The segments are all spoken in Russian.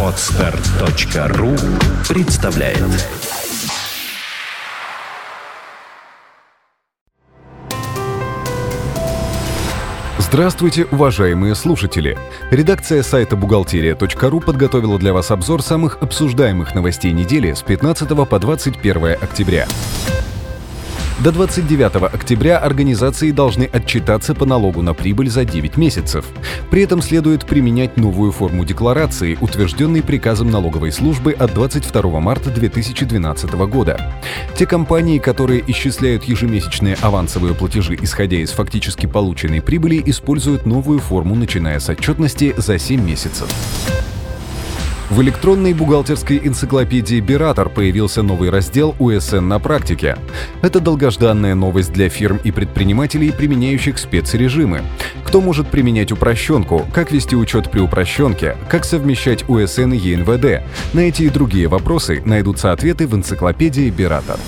Отстар.ру представляет Здравствуйте, уважаемые слушатели! Редакция сайта бухгалтерия.ру подготовила для вас обзор самых обсуждаемых новостей недели с 15 по 21 октября. До 29 октября организации должны отчитаться по налогу на прибыль за 9 месяцев. При этом следует применять новую форму декларации, утвержденной приказом налоговой службы от 22 марта 2012 года. Те компании, которые исчисляют ежемесячные авансовые платежи, исходя из фактически полученной прибыли, используют новую форму, начиная с отчетности за 7 месяцев. В электронной бухгалтерской энциклопедии «Биратор» появился новый раздел «УСН на практике». Это долгожданная новость для фирм и предпринимателей, применяющих спецрежимы. Кто может применять упрощенку, как вести учет при упрощенке, как совмещать УСН и ЕНВД. На эти и другие вопросы найдутся ответы в энциклопедии «Биратор».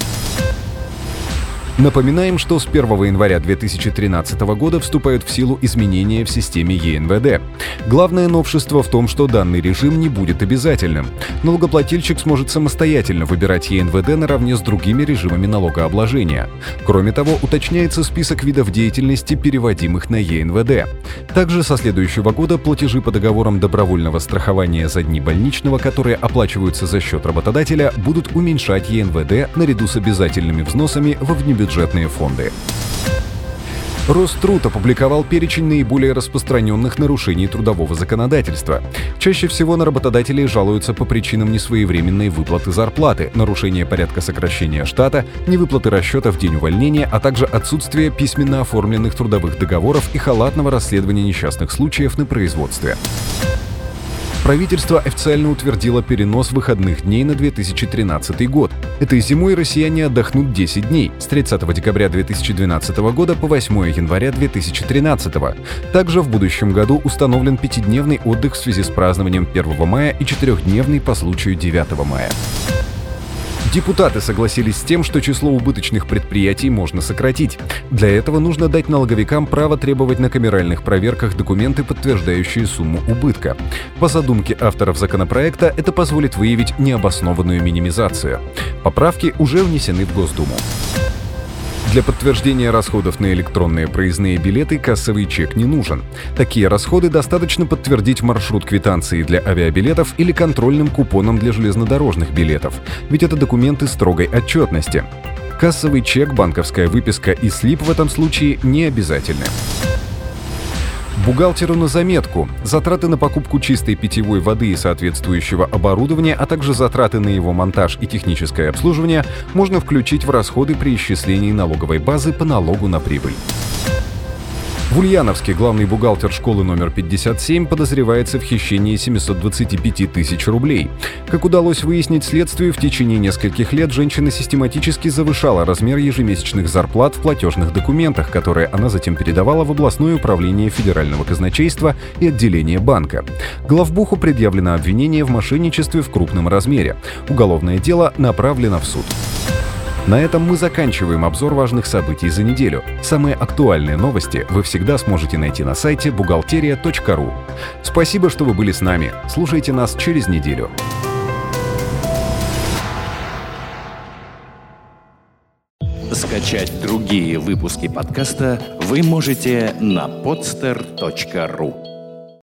Напоминаем, что с 1 января 2013 года вступают в силу изменения в системе ЕНВД. Главное новшество в том, что данный режим не будет обязательным. Налогоплательщик сможет самостоятельно выбирать ЕНВД наравне с другими режимами налогообложения. Кроме того, уточняется список видов деятельности, переводимых на ЕНВД. Также со следующего года платежи по договорам добровольного страхования за дни больничного, которые оплачиваются за счет работодателя, будут уменьшать ЕНВД наряду с обязательными взносами во внебюджетные бюджетные фонды. Роструд опубликовал перечень наиболее распространенных нарушений трудового законодательства. Чаще всего на работодателей жалуются по причинам несвоевременной выплаты зарплаты, нарушения порядка сокращения штата, невыплаты расчета в день увольнения, а также отсутствие письменно оформленных трудовых договоров и халатного расследования несчастных случаев на производстве. Правительство официально утвердило перенос выходных дней на 2013 год. Этой зимой россияне отдохнут 10 дней с 30 декабря 2012 года по 8 января 2013. Также в будущем году установлен пятидневный отдых в связи с празднованием 1 мая и четырехдневный по случаю 9 мая. Депутаты согласились с тем, что число убыточных предприятий можно сократить. Для этого нужно дать налоговикам право требовать на камеральных проверках документы, подтверждающие сумму убытка. По задумке авторов законопроекта это позволит выявить необоснованную минимизацию. Поправки уже внесены в Госдуму. Для подтверждения расходов на электронные проездные билеты кассовый чек не нужен. Такие расходы достаточно подтвердить маршрут квитанции для авиабилетов или контрольным купоном для железнодорожных билетов, ведь это документы строгой отчетности. Кассовый чек, банковская выписка и слип в этом случае не обязательны. Бухгалтеру на заметку. Затраты на покупку чистой питьевой воды и соответствующего оборудования, а также затраты на его монтаж и техническое обслуживание можно включить в расходы при исчислении налоговой базы по налогу на прибыль. В Ульяновске главный бухгалтер школы номер 57 подозревается в хищении 725 тысяч рублей. Как удалось выяснить следствию, в течение нескольких лет женщина систематически завышала размер ежемесячных зарплат в платежных документах, которые она затем передавала в областное управление федерального казначейства и отделение банка. Главбуху предъявлено обвинение в мошенничестве в крупном размере. Уголовное дело направлено в суд. На этом мы заканчиваем обзор важных событий за неделю. Самые актуальные новости вы всегда сможете найти на сайте бухгалтерия.ру. Спасибо, что вы были с нами. Слушайте нас через неделю. Скачать другие выпуски подкаста вы можете на podster.ru